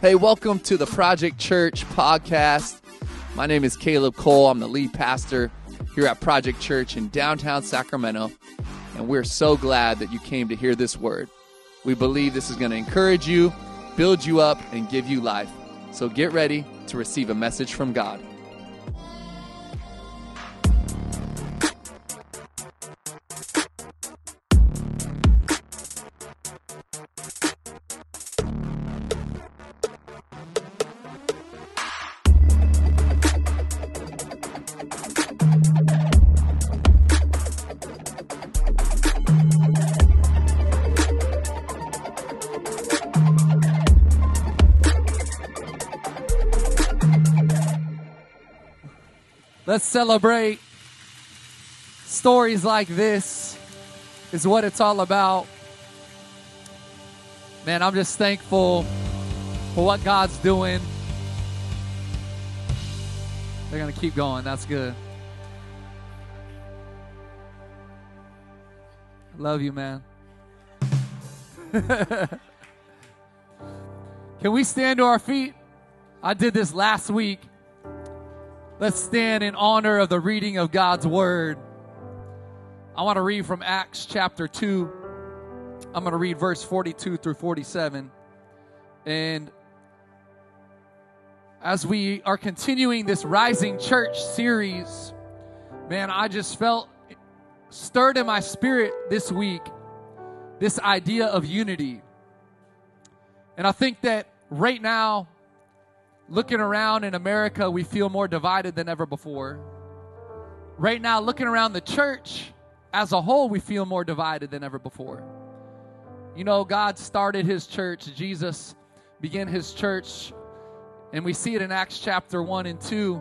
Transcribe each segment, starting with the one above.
Hey, welcome to the Project Church podcast. My name is Caleb Cole. I'm the lead pastor here at Project Church in downtown Sacramento, and we're so glad that you came to hear this word. We believe this is going to encourage you, build you up, and give you life. So get ready to receive a message from God. Let's celebrate. Stories like this is what it's all about. Man, I'm just thankful for what God's doing. They're going to keep going. That's good. Love you, man. Can we stand to our feet? I did this last week. Let's stand in honor of the reading of God's word. I want to read from Acts chapter 2. I'm going to read verse 42 through 47. And as we are continuing this Rising Church series, man, I just felt stirred in my spirit this week this idea of unity. And I think that right now, looking around in America, we feel more divided than ever before. Right now, looking around the church as a whole, we feel more divided than ever before. You know, God started his church, Jesus began his church, and we see it in Acts chapter 1 and 2.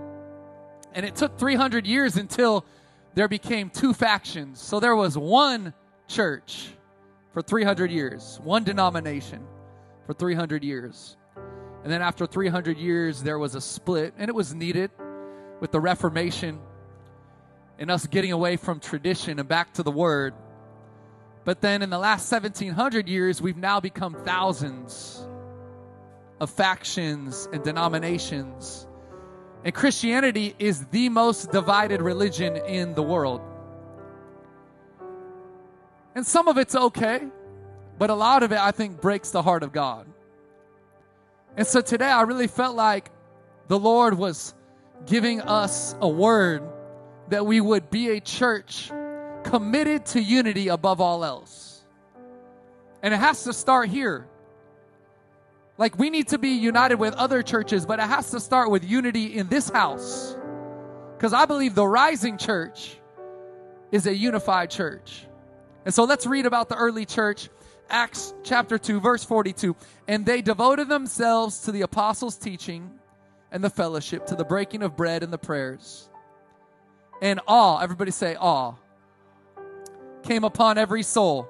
And it took 300 years until there became two factions. So there was one church for 300 years, one denomination for 300 years. And then after 300 years, there was a split, and it was needed with the Reformation and us getting away from tradition and back to the Word. But then in the last 1700 years, we've now become thousands of factions and denominations. And Christianity is the most divided religion in the world. And some of it's okay, but a lot of it, I think, breaks the heart of God. And so today I really felt like the Lord was giving us a word that we would be a church committed to unity above all else. And it has to start here. Like we need to be united with other churches, but it has to start with unity in this house. Because I believe the rising church is a unified church. And so let's read about the early church Acts chapter 2, verse 42. And they devoted themselves to the apostles' teaching and the fellowship, to the breaking of bread and the prayers. And awe, everybody say awe, came upon every soul.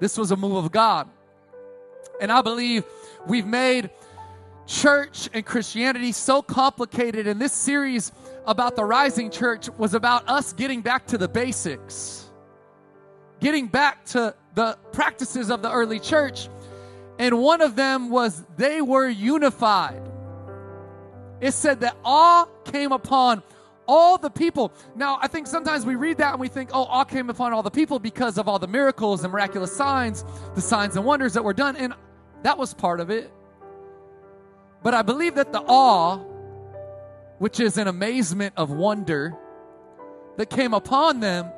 This was a move of God. And I believe we've made church and Christianity so complicated And this series about the rising church was about us getting back to the basics, getting back to the practices of the early church. And one of them was they were unified. It said that awe came upon all the people. Now, I think sometimes we read that and we think, oh, awe came upon all the people because of all the miracles and miraculous signs, the signs and wonders that were done. And that was part of it. But I believe that the awe which is an amazement of wonder that came upon them,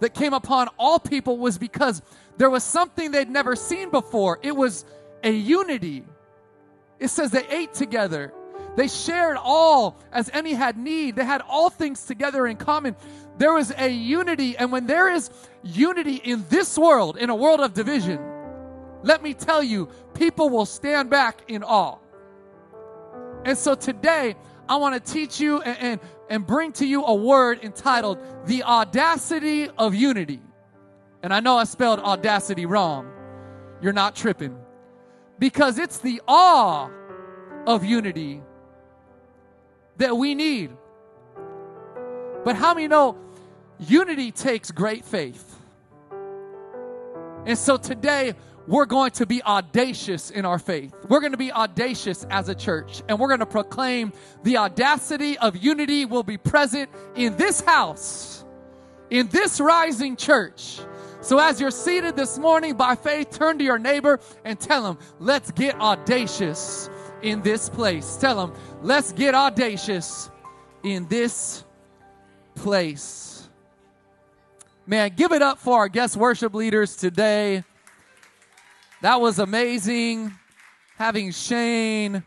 that came upon all people, was because there was something they'd never seen before. It was a unity. It says they ate together. They shared all as any had need. They had all things together in common. There was a unity. And when there is unity in this world, in a world of division, let me tell you, people will stand back in awe. And so today, I want to teach you and, and, and bring to you a word entitled The Audacity of Unity. And I know I spelled audacity wrong. You're not tripping. Because it's the awe of unity that we need. But how many know unity takes great faith? And so today, we're going to be audacious in our faith. We're going to be audacious as a church, and we're going to proclaim the audacity of unity will be present in this house, in this rising church. So, as you're seated this morning by faith, turn to your neighbor and tell him, Let's get audacious in this place. Tell them, Let's get audacious in this place. Man, give it up for our guest worship leaders today. That was amazing having Shane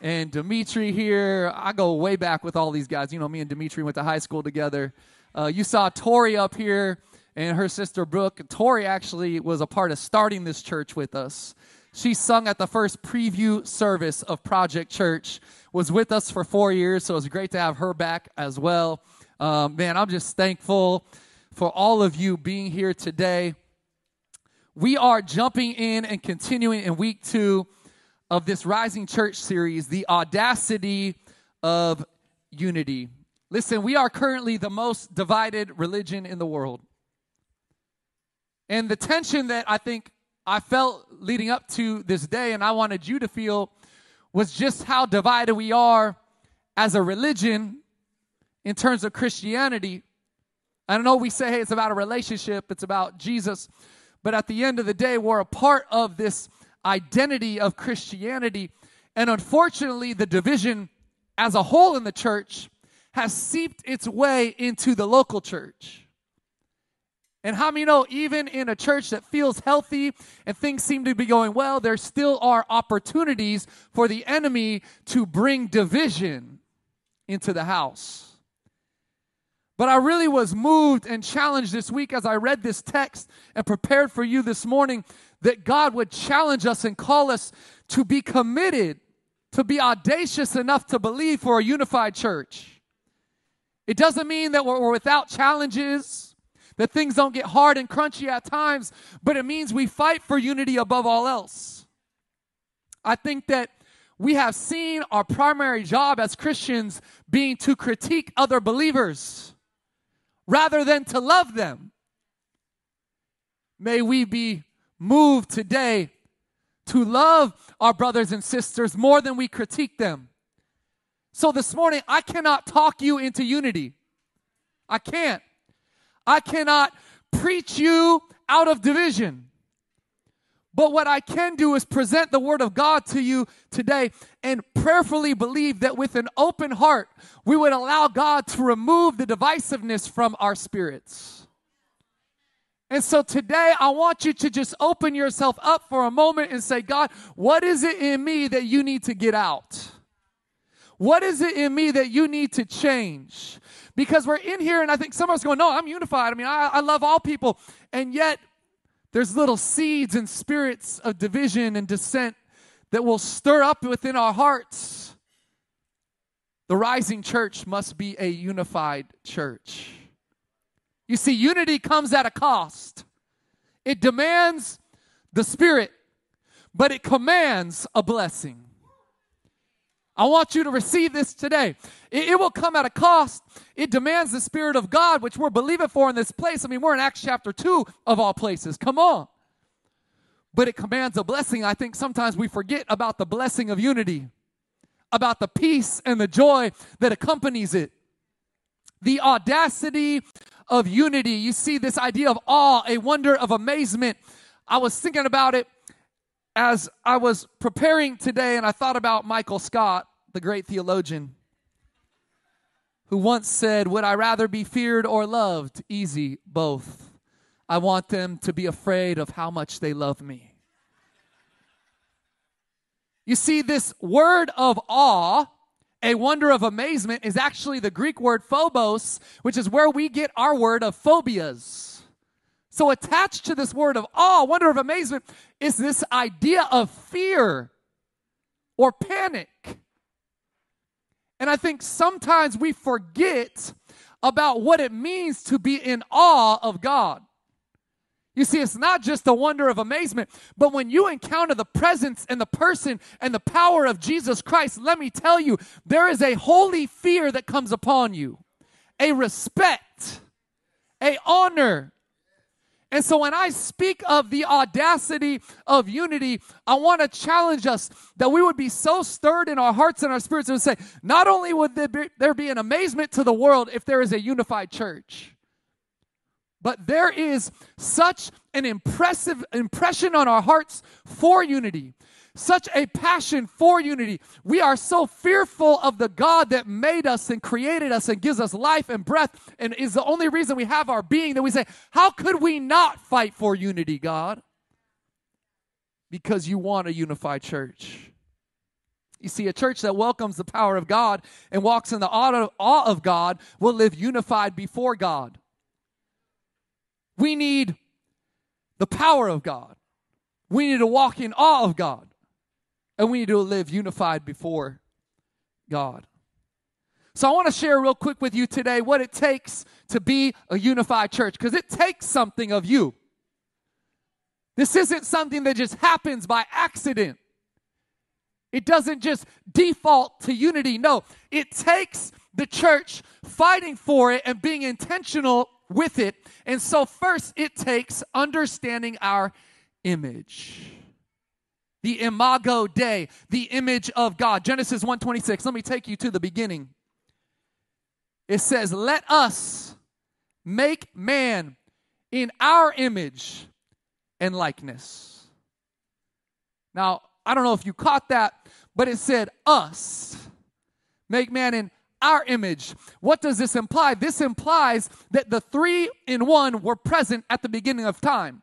and Dimitri here. I go way back with all these guys. You know, me and Dimitri went to high school together. Uh, you saw Tori up here and her sister Brooke. Tori actually was a part of starting this church with us. She sung at the first preview service of Project Church, was with us for four years, so it was great to have her back as well. Um, man, I'm just thankful for all of you being here today we are jumping in and continuing in week two of this Rising Church series, The Audacity of Unity. Listen, we are currently the most divided religion in the world. And the tension that I think I felt leading up to this day, and I wanted you to feel, was just how divided we are as a religion in terms of Christianity. I know we say, hey, it's about a relationship, it's about Jesus. But at the end of the day, we're a part of this identity of Christianity. And unfortunately, the division as a whole in the church has seeped its way into the local church. And how many know, even in a church that feels healthy and things seem to be going well, there still are opportunities for the enemy to bring division into the house. But I really was moved and challenged this week as I read this text and prepared for you this morning that God would challenge us and call us to be committed, to be audacious enough to believe for a unified church. It doesn't mean that we're, without challenges, that things don't get hard and crunchy at times, but it means we fight for unity above all else. I think that we have seen our primary job as Christians being to critique other believers rather than to love them. May we be moved today to love our brothers and sisters more than we critique them. So this morning, I cannot talk you into unity. I can't. I cannot preach you out of division. But what I can do is present the Word of God to you today and prayerfully believe that with an open heart, we would allow God to remove the divisiveness from our spirits. And so today, I want you to just open yourself up for a moment and say, God, what is it in me that you need to get out? What is it in me that you need to change? Because we're in here, and I think some of us going, No, I'm unified. I mean, I, I love all people. And yet, there's little seeds and spirits of division and dissent that will stir up within our hearts. The rising church must be a unified church. You see, unity comes at a cost. It demands the Spirit, but it commands a blessing. I want you to receive this today. It, it, will come at a cost. It demands the Spirit of God, which we're believing for in this place. I mean, we're in Acts chapter 2 of all places. Come on. But it commands a blessing. I think sometimes we forget about the blessing of unity, about the peace and the joy that accompanies it, the audacity of unity. You see, this idea of awe, a wonder of amazement. I was thinking about it as I was preparing today and I thought about Michael Scott, the great theologian, who once said, Would I rather be feared or loved? Easy, both. I want them to be afraid of how much they love me. You see, this word of awe, a wonder of amazement, is actually the Greek word phobos, which is where we get our word of phobias. So, attached to this word of awe, wonder of amazement, is this idea of fear or panic. And I think sometimes we forget about what it means to be in awe of God. You see, it's not just the wonder of amazement, but when you encounter the presence and the person and the power of Jesus Christ, let me tell you, there is a holy fear that comes upon you, a respect, a honor, and so when I speak of the audacity of unity, I want to challenge us that we would be so stirred in our hearts and our spirits and say, not only would there be, there be an amazement to the world if there is a unified church, but there is such an impressive impression on our hearts for unity such a passion for unity. We are so fearful of the God that made us and created us and gives us life and breath and is the only reason we have our being that we say, How could we not fight for unity, God? Because you want a unified church. You see, a church that welcomes the power of God and walks in the awe of God will live unified before God. We need the power of God. We need to walk in awe of God. And we need to live unified before God. So I want to share real quick with you today what it takes to be a unified church because it takes something of you. This isn't something that just happens by accident. It doesn't just default to unity. No, it takes the church fighting for it and being intentional with it. And so, first, it takes understanding our image the imago dei the image of god genesis 126 let me take you to the beginning it says let us make man in our image and likeness now i don't know if you caught that but it said us make man in our image. What does this imply? This implies that the three in one were present at the beginning of time.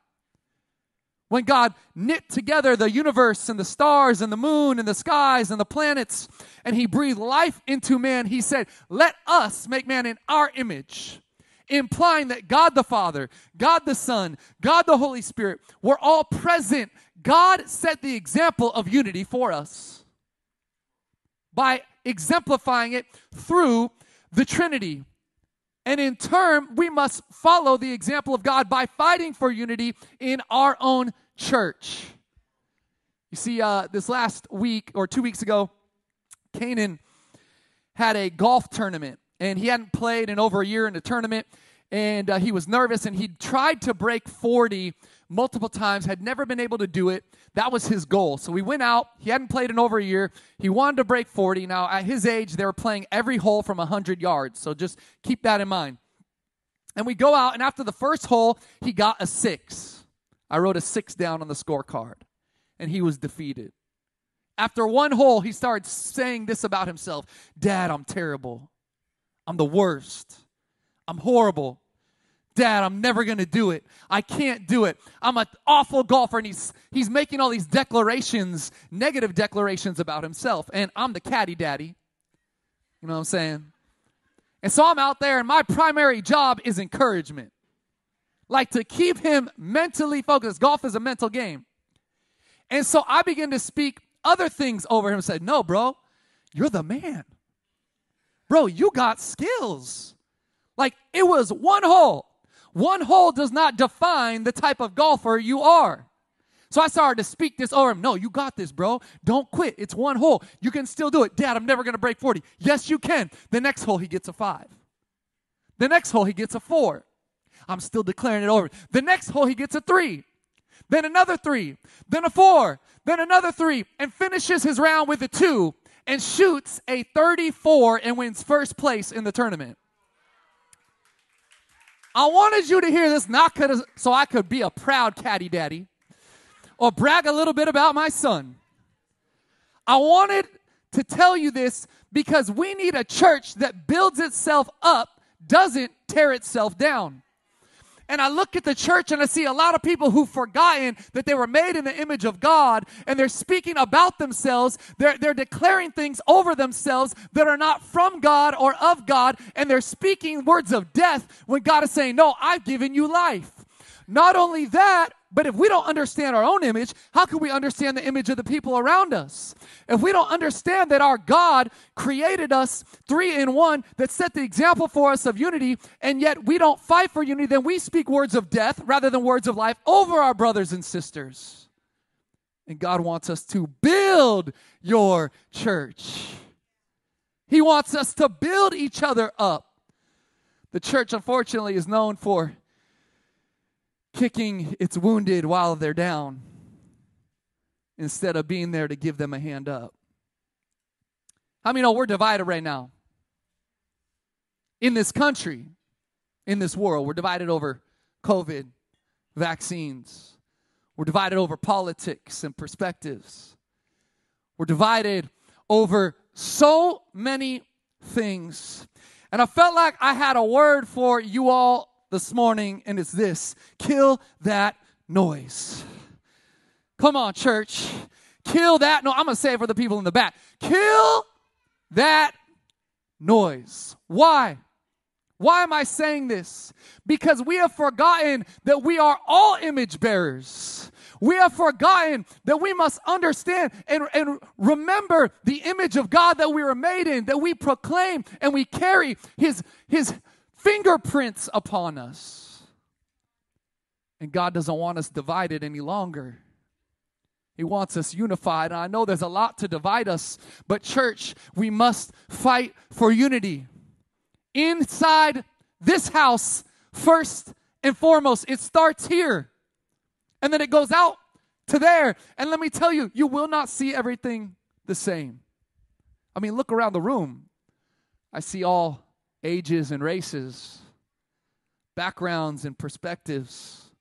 When God knit together the universe and the stars and the moon and the skies and the planets, and He breathed life into man, He said, Let us make man in our image. Implying that God the Father, God the Son, God the Holy Spirit were all present. God set the example of unity for us by exemplifying it through the Trinity. And in turn, we must follow the example of God by fighting for unity in our own church. You see, uh, this last week or two weeks ago, Canaan had a golf tournament, and he hadn't played in over a year in a tournament, and uh, he was nervous, and he tried to break 40 multiple times, had never been able to do it. That was his goal. So we went out. He hadn't played in over a year. He wanted to break 40. Now, at his age, they were playing every hole from 100 yards. So just keep that in mind. And we go out, and after the first hole, he got a six. I wrote a six down on the scorecard, and he was defeated. After one hole, he started saying this about himself Dad, I'm terrible. I'm the worst. I'm horrible. Dad, I'm never going to do it. I can't do it. I'm an awful golfer. And he's, he's making all these declarations, negative declarations about himself. And I'm the caddy daddy. You know what I'm saying? And so I'm out there, and my primary job is encouragement. Like to keep him mentally focused. Golf is a mental game. And so I begin to speak other things over him. Said, No, bro, you're the man. Bro, you got skills. Like it was one hole. One hole does not define the type of golfer you are. So I started to speak this over him. No, you got this, bro. Don't quit. It's one hole. You can still do it. Dad, I'm never going to break 40. Yes, you can. The next hole, he gets a five. The next hole, he gets a four. I'm still declaring it over. The next hole, he gets a three. Then another three. Then a four. Then another three. And finishes his round with a two and shoots a 34 and wins first place in the tournament. I wanted you to hear this not so I could be a proud caddy daddy or brag a little bit about my son. I wanted to tell you this because we need a church that builds itself up, doesn't tear itself down. And I look at the church and I see a lot of people who've forgotten that they were made in the image of God and they're speaking about themselves. They're, they're declaring things over themselves that are not from God or of God. And they're speaking words of death when God is saying, No, I've given you life. Not only that, But if we don't understand our own image, how can we understand the image of the people around us? If we don't understand that our God created us three in one, that set the example for us of unity, and yet we don't fight for unity, then we speak words of death rather than words of life over our brothers and sisters. And God wants us to build your church. He wants us to build each other up. The church, unfortunately, is known for kicking its wounded while they're down instead of being there to give them a hand up. I mean, know we're divided right now? In this country, in this world, we're divided over COVID, vaccines. We're divided over politics and perspectives. We're divided over so many things. And I felt like I had a word for you all this morning, and it's this kill that noise. Come on, church. Kill that. No, I'm going to say it for the people in the back. Kill that noise. Why? Why am I saying this? Because we have forgotten that we are all image bearers. We have forgotten that we must understand and, and remember the image of God that we were made in, that we proclaim and we carry His, His fingerprints upon us. And God doesn't want us divided any longer. He wants us unified. And I know there's a lot to divide us, but church, we must fight for unity. Inside this house, first and foremost, it starts here. And then it goes out to there. And let me tell you, you will not see everything the same. I mean, look around the room. I see all ages and races, backgrounds and perspectives.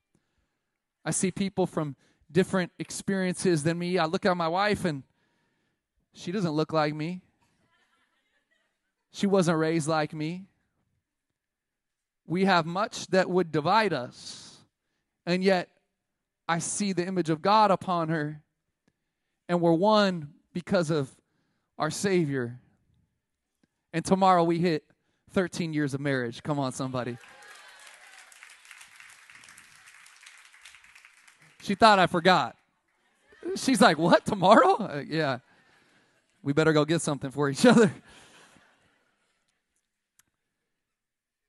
I see people from different experiences than me. I look at my wife and she doesn't look like me. She wasn't raised like me. We have much that would divide us, and yet I see the image of God upon her, and we're one because of our Savior. And tomorrow we hit 13 years of marriage. Come on, somebody. She thought I forgot. She's like, What, tomorrow? Uh, yeah. We better go get something for each other.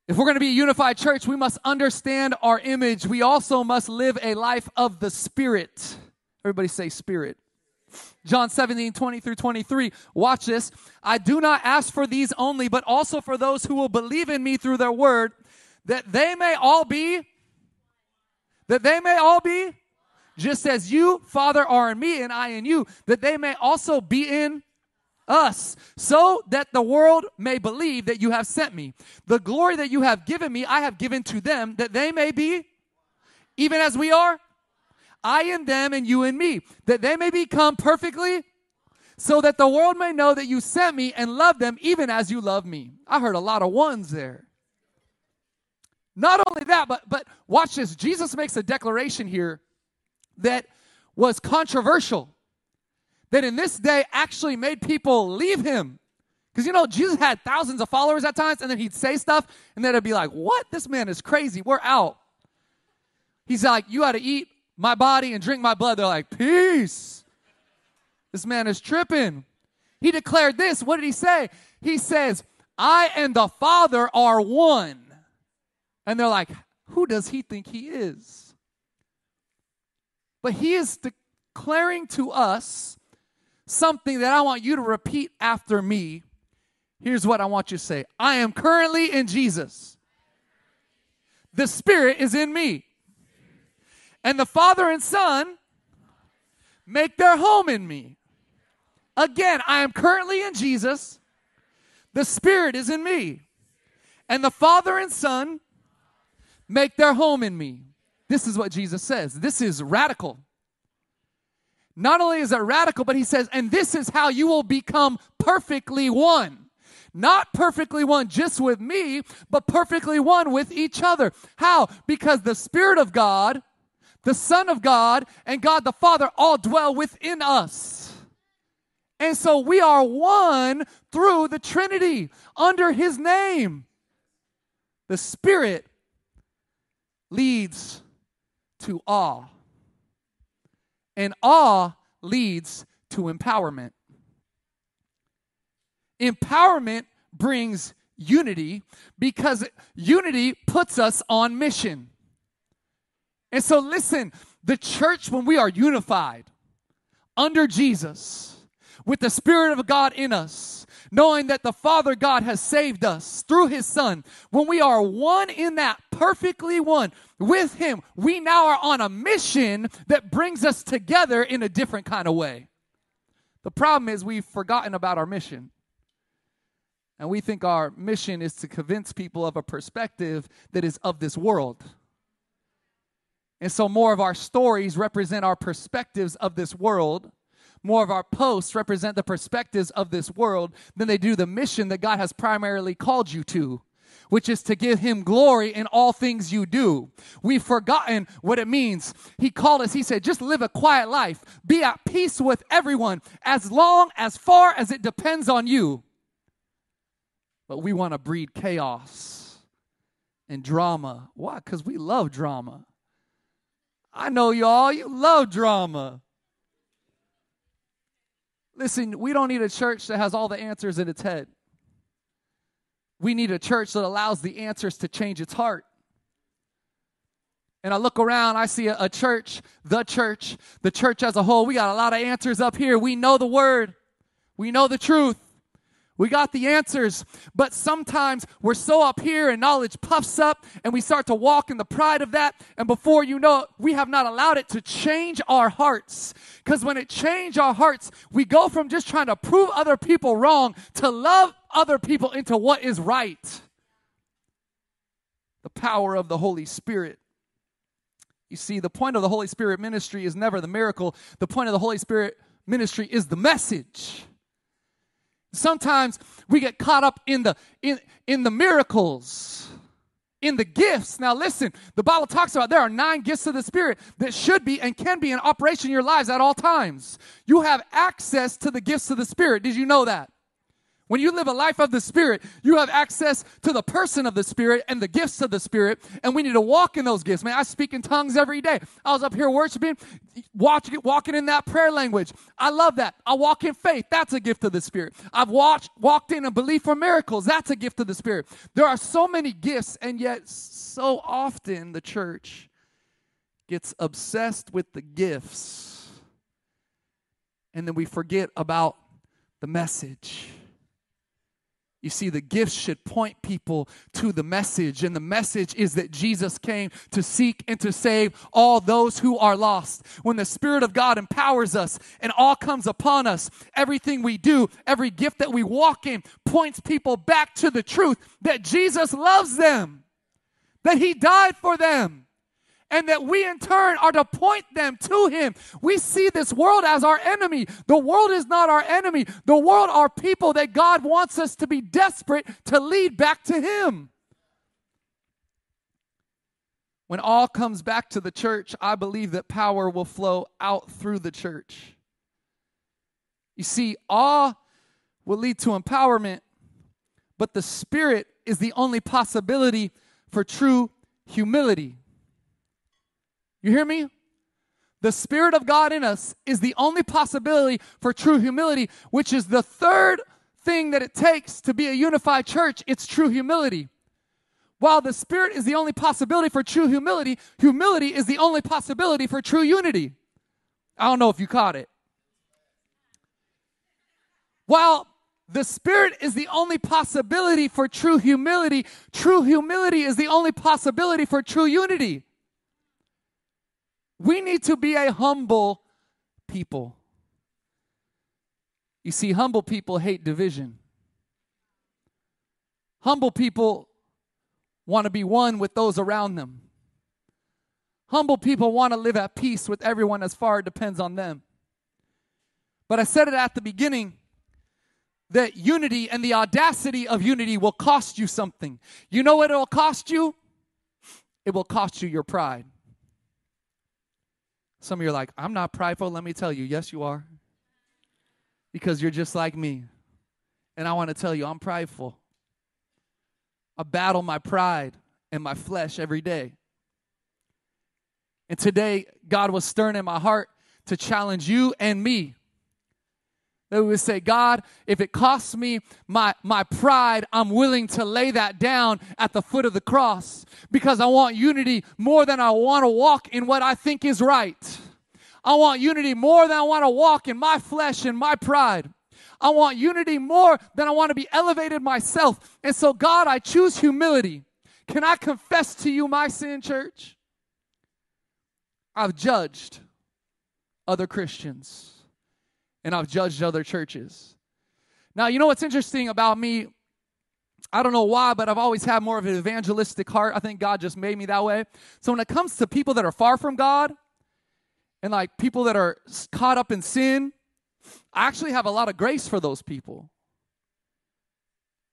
If we're going to be a unified church, we must understand our image. We also must live a life of the Spirit. Everybody say, Spirit. John 17, 20 through 23. Watch this. I do not ask for these only, but also for those who will believe in me through their word, that they may all be, that they may all be, just as you, Father, are in me and I in you, that they may also be in us, so that the world may believe that you have sent me. The glory that you have given me, I have given to them, that they may be, even as we are, I in them and you in me, that they may become perfectly, so that the world may know that you sent me and love them even as you love me. I heard a lot of ones there. Not only that, but but watch this. Jesus makes a declaration here that was controversial. That in this day actually made people leave him. Because you know, Jesus had thousands of followers at times, and then he'd say stuff, and then it'd be like, What? This man is crazy. We're out. He's like, You got to eat my body and drink my blood. They're like, Peace. This man is tripping. He declared this. What did he say? He says, I and the Father are one. And they're like, Who does he think he is? But he is declaring to us something that I want you to repeat after me. Here's what I want you to say I am currently in Jesus. The Spirit is in me. And the Father and Son make their home in me. Again, I am currently in Jesus. The Spirit is in me. And the Father and Son make their home in me. This is what Jesus says. This is radical. Not only is it radical, but he says, and this is how you will become perfectly one. Not perfectly one just with me, but perfectly one with each other. How? Because the Spirit of God the Son of God, and God the Father all dwell within us. And so we are one through the Trinity under His name. The Spirit leads to awe. And awe leads to empowerment. Empowerment brings unity because unity puts us on mission. And so, listen, the church, when we are unified under Jesus, with the Spirit of God in us, knowing that the Father God has saved us through His Son, when we are one in that, perfectly one with Him, we now are on a mission that brings us together in a different kind of way. The problem is we've forgotten about our mission. And we think our mission is to convince people of a perspective that is of this world. And so more of our stories represent our perspectives of this world. More of our posts represent the perspectives of this world than they do the mission that God has primarily called you to, which is to give Him glory in all things you do. We've forgotten what it means. He called us, He said, just live a quiet life, be at peace with everyone as long, as far as it depends on you. But we want to breed chaos and drama. Why? Because we love drama. I know y'all, you love drama. Listen, we don't need a church that has all the answers in its head. We need a church that allows the answers to change its heart. And I look around, I see a, a, church, the church, the church as a whole. We got a lot of answers up here. We know the word, we know the truth. We got the answers, but sometimes we're so up here and knowledge puffs up and we start to walk in the pride of that. And before you know it, we have not allowed it to change our hearts. Because when it changed our hearts, we go from just trying to prove other people wrong to love other people into what is right. The power of the Holy Spirit. You see, the point of the Holy Spirit ministry is never the miracle, the point of the Holy Spirit ministry is the message. Sometimes we get caught up in the in, in the miracles, in the gifts. Now listen, the Bible talks about there are nine gifts of the Spirit that should be and can be in operation in your lives at all times. You have access to the gifts of the Spirit. Did you know that? When you live a life of the Spirit, you have access to the person of the Spirit and the gifts of the Spirit, and we need to walk in those gifts. Man, I speak in tongues every day. I was up here worshiping, watching, walking in that prayer language. I love that. I walk in faith. That's a gift of the Spirit. I've watched, walked in a belief for miracles. That's a gift of the Spirit. There are so many gifts, and yet so often the church gets obsessed with the gifts, and then we forget about the message. You see, the gifts should point people to the message, and the message is that Jesus came to seek and to save all those who are lost. When the Spirit of God empowers us and all comes upon us, everything we do, every gift that we walk in, points people back to the truth that Jesus loves them, that He died for them and that we in turn are to point them to him. We see this world as our enemy. The world is not our enemy. The world are people that God wants us to be desperate to lead back to him. When all comes back to the church, I believe that power will flow out through the church. You see, awe will lead to empowerment, but the Spirit is the only possibility for true humility. You hear me? The Spirit of God in us is the only possibility for true humility, which is the third thing that it takes to be a unified church. It's true humility. While the Spirit is the only possibility for true humility, humility is the only possibility for true unity. I don't know if you caught it. While the Spirit is the only possibility for true humility, true humility is the only possibility for true unity. We need to be a humble people. You see, humble people hate division. Humble people want to be one with those around them. Humble people want to live at peace with everyone as far it depends on them. But I said it at the beginning that unity and the audacity of unity will cost you something. You know what it will cost you? It will cost you your pride. Some of you are like, I'm not prideful. Let me tell you, yes, you are. Because you're just like me. And I want to tell you, I'm prideful. I battle my pride and my flesh every day. And today, God was stirring in my heart to challenge you and me. That we would say, God, if it costs me my, my pride, I'm willing to lay that down at the foot of the cross because I want unity more than I want to walk in what I think is right. I want unity more than I want to walk in my flesh and my pride. I want unity more than I want to be elevated myself. And so, God, I choose humility. Can I confess to you my sin, church? I've judged other Christians and I've judged other churches. Now, you know what's interesting about me? I don't know why, but I've always had more of an evangelistic heart. I think God just made me that way. So when it comes to people that are far from God and like people that are caught up in sin, I actually have a lot of grace for those people.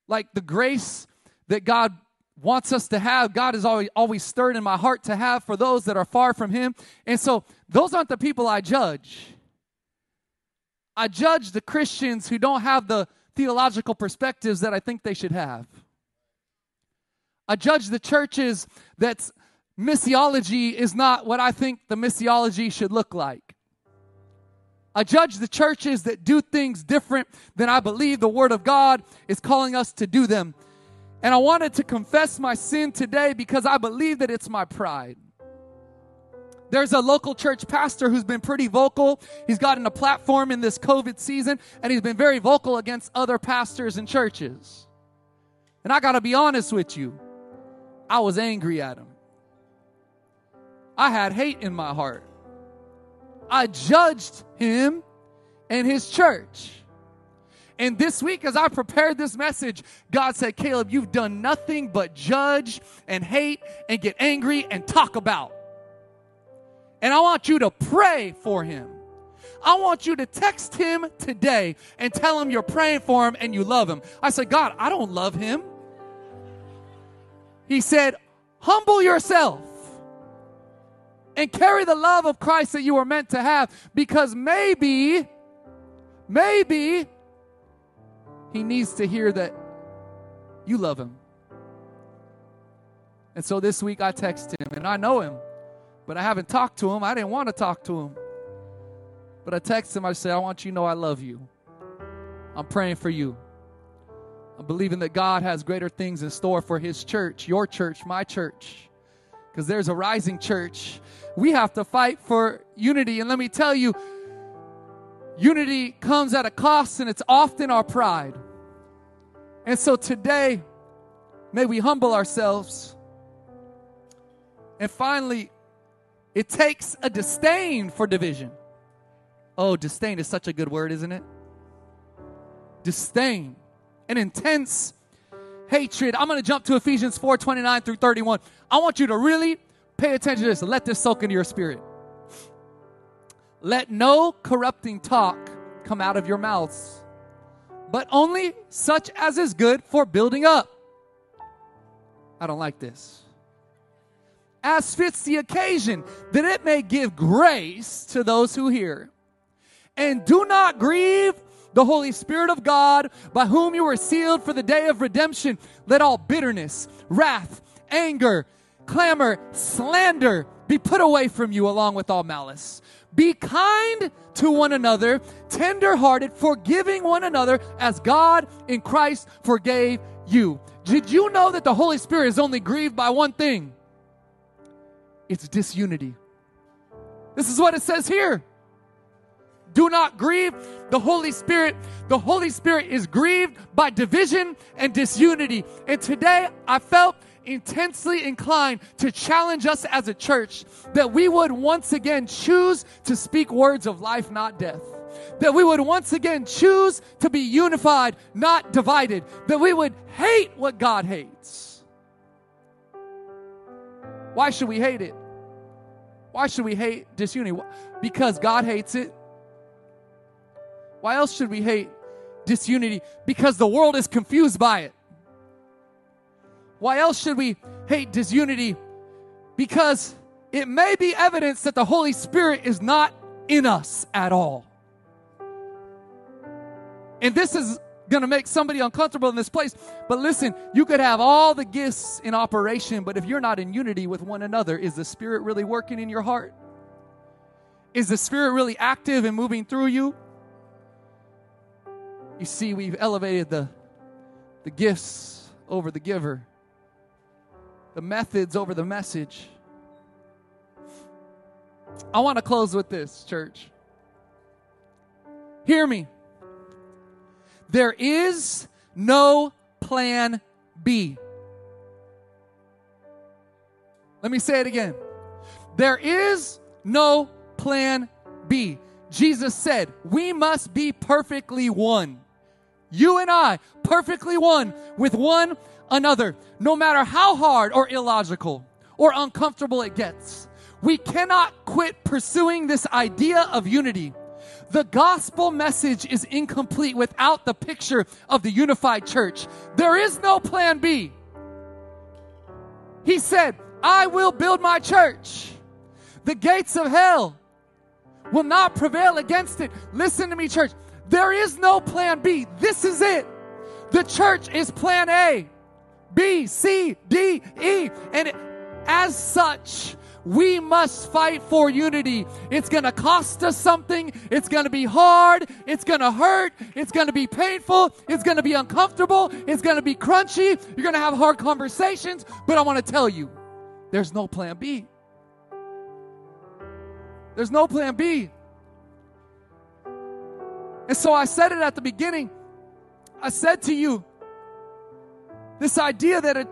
Like the grace that God wants us to have, God has always, always stirred in my heart to have for those that are far from Him. And so those aren't the people I judge. I judge the Christians who don't have the theological perspectives that I think they should have. I judge the churches that missiology is not what I think the missiology should look like. I judge the churches that do things different than I believe the Word of God is calling us to do them. And I wanted to confess my sin today because I believe that it's my pride. There's a local church pastor who's been pretty vocal. He's gotten a platform in this COVID season, and he's been very vocal against other pastors and churches. And I got to be honest with you, I was angry at him. I had hate in my heart. I judged him and his church. And this week, as I prepared this message, God said, Caleb, you've done nothing but judge and hate and get angry and talk about. And I want you to pray for him. I want you to text him today and tell him you're praying for him and you love him. I said, God, I don't love him. He said, humble yourself and carry the love of Christ that you were meant to have because maybe, maybe he needs to hear that you love him. And so this week I text him and I know him. But I haven't talked to him. I didn't want to talk to him. But I text him. I say, I want you to know I love you. I'm praying for you. I'm believing that God has greater things in store for his church, your church, my church. Because there's a rising church. We have to fight for unity. And let me tell you, unity comes at a cost, and it's often our pride. And so today, may we humble ourselves. And finally, it takes a disdain for division. Oh, disdain is such a good word, isn't it? Disdain. An intense hatred. I'm going to jump to Ephesians 4 29 through 31. I want you to really pay attention to this. Let this soak into your spirit. Let no corrupting talk come out of your mouths, but only such as is good for building up. I don't like this as fits the occasion, that it may give grace to those who hear. And do not grieve the Holy Spirit of God, by whom you were sealed for the day of redemption. Let all bitterness, wrath, anger, clamor, slander be put away from you along with all malice. Be kind to one another, tender hearted, forgiving one another as God in Christ forgave you. Did you know that the Holy Spirit is only grieved by one thing? It's disunity. This is what it says here. Do not grieve the Holy Spirit. The Holy Spirit is grieved by division and disunity. And today I felt intensely inclined to challenge us as a church that we would once again choose to speak words of life, not death. That we would once again choose to be unified, not divided. That we would hate what God hates. Why should we hate it? Why should we hate disunity? Because God hates it. Why else should we hate disunity? Because the world is confused by it. Why else should we hate disunity? Because it may be evidence that the Holy Spirit is not in us at all. And this is going to make somebody uncomfortable in this place. But listen, you could have all the gifts in operation, but if you're not in unity with one another, is the Spirit really working in your heart? Is the Spirit really active and moving through you? You see, we've elevated the, the gifts over the giver, the methods over the message. I want to close with this, church. Hear me. There is no plan B. Let me say it again. There is no plan B. Jesus said, We must be perfectly one. You and I, perfectly one with one another, no matter how hard or illogical or uncomfortable it gets. We cannot quit pursuing this idea of unity. The gospel message is incomplete without the picture of the unified church. There is no plan B. He said, I will build my church. The gates of hell will not prevail against it. Listen to me, church. There is no plan B. This is it. The church is plan A, B, C, D, E. And as such, we must fight for unity. It's going to cost us something. It's going to be hard. It's going to hurt. It's going to be painful. It's going to be uncomfortable. It's going to be crunchy. You're going to have hard conversations. But I want to tell you, there's no plan B. There's no plan B. And so I said it at the beginning. I said to you, this idea that it,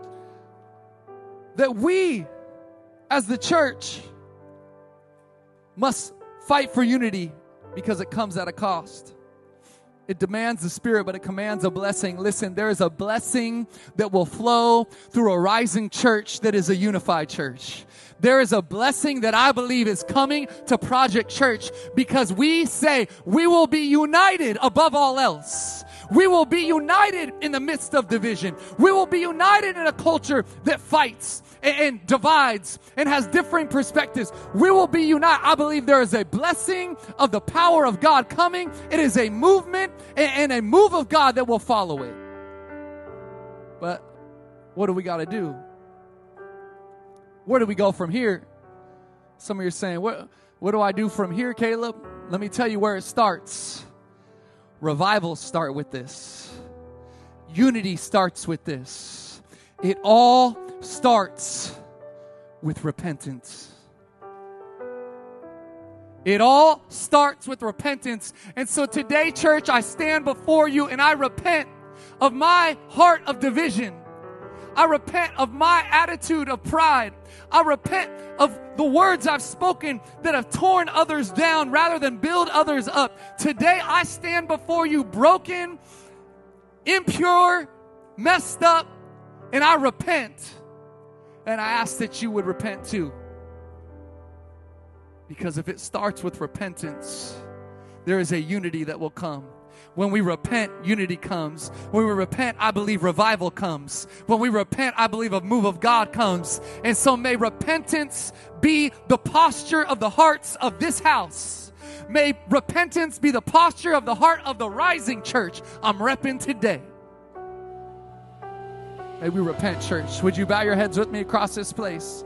that we as the church must fight for unity because it comes at a cost. It demands the spirit, but it commands a blessing. Listen, there is a blessing that will flow through a rising church that is a unified church. There is a blessing that I believe is coming to Project Church because we say we will be united above all else. We will be united in the midst of division. We will be united in a culture that fights and, and divides and has differing perspectives. We will be united. I believe there is a blessing of the power of God coming. It is a movement and, and a move of God that will follow it. But what do we got to do? Where do we go from here? Some of you are saying, what, what do I do from here, Caleb? Let me tell you where it starts. Revivals start with this. Unity starts with this. It all starts with repentance. It all starts with repentance. And so today, church, I stand before you and I repent of my heart of division. I repent of my attitude of pride. I repent of the words I've spoken that have torn others down rather than build others up. Today I stand before you broken, impure, messed up, and I repent. And I ask that you would repent too. Because if it starts with repentance, there is a unity that will come. When we repent, unity comes. When we repent, I believe revival comes. When we repent, I believe a move of God comes. And so may repentance be the posture of the hearts of this house. May repentance be the posture of the heart of the rising church. I'm repping today. May we repent, church. Would you bow your heads with me across this place?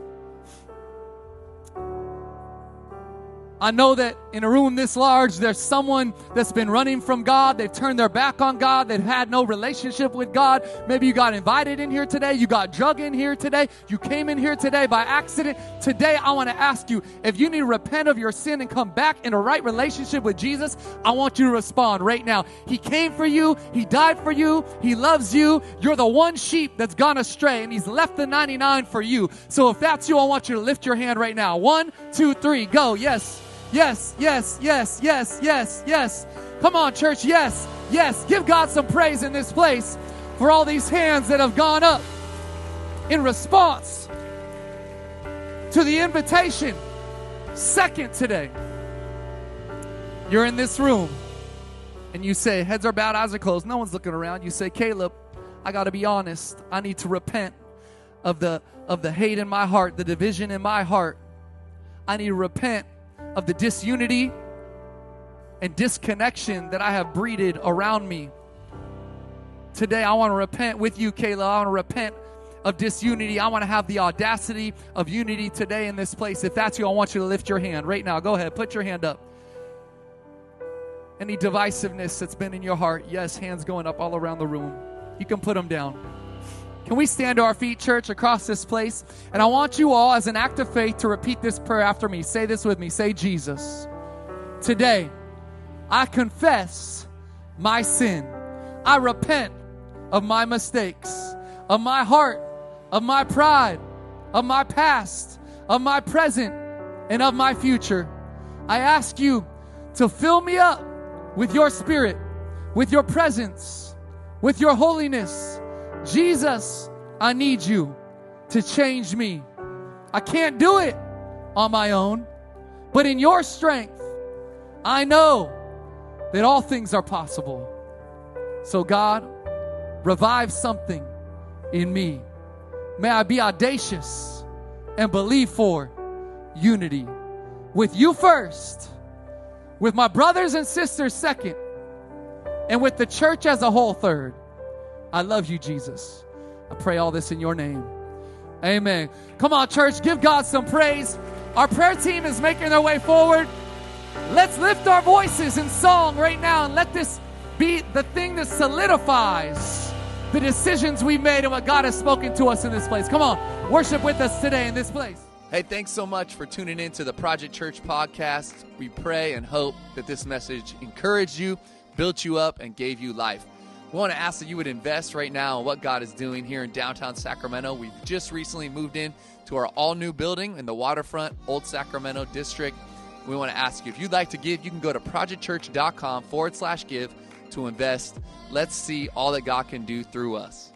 I know that in a room this large, there's someone that's been running from God. They've turned their back on God. They've had no relationship with God. Maybe you got invited in here today. You got drug in here today. You came in here today by accident. Today, I want to ask you if you need to repent of your sin and come back in a right relationship with Jesus, I want you to respond right now. He came for you. He died for you. He loves you. You're the one sheep that's gone astray and he's left the 99 for you. So if that's you, I want you to lift your hand right now. One, two, three, go. Yes. Yes, yes, yes, yes, yes, yes. Come on, church. Yes, yes. Give God some praise in this place for all these hands that have gone up in response to the invitation. Second today, you're in this room and you say, heads are bowed, eyes are closed. No one's looking around. You say, Caleb, I got to be honest. I need to repent of the of the hate in my heart, the division in my heart. I need to repent of the disunity and disconnection that I have breeded around me. Today, I want to repent with you, Caleb. I want to repent of disunity. I want to have the audacity of unity today in this place. If that's you, I want you to lift your hand right now. Go ahead, put your hand up. Any divisiveness that's been in your heart, yes, hands going up all around the room. You can put them down. Can we stand to our feet, church, across this place? And I want you all, as an act of faith, to repeat this prayer after me. Say this with me. Say, Jesus, today I confess my sin. I repent of my mistakes, of my heart, of my pride, of my past, of my present, and of my future. I ask you to fill me up with your spirit, with your presence, with your holiness. Jesus, I need you to change me. I can't do it on my own, but in your strength, I know that all things are possible. So, God, revive something in me. May I be audacious and believe for unity with you first with my brothers and sisters second, and with the church as a whole third. I love you, Jesus. I pray all this in your name. Amen. Come on, church, give God some praise. Our prayer team is making their way forward. Let's lift our voices in song right now and let this be the thing that solidifies the decisions we made and what God has spoken to us in this place. Come on, worship with us today in this place. Hey, thanks so much for tuning in to the Project Church podcast. We pray and hope that this message encouraged you, built you up, and gave you life. We want to ask that you would invest right now in what God is doing here in downtown Sacramento. We've just recently moved in to our all new building in the waterfront Old Sacramento district. We want to ask you if you'd like to give, you can go to projectchurch.com forward slash give to invest. Let's see all that God can do through us.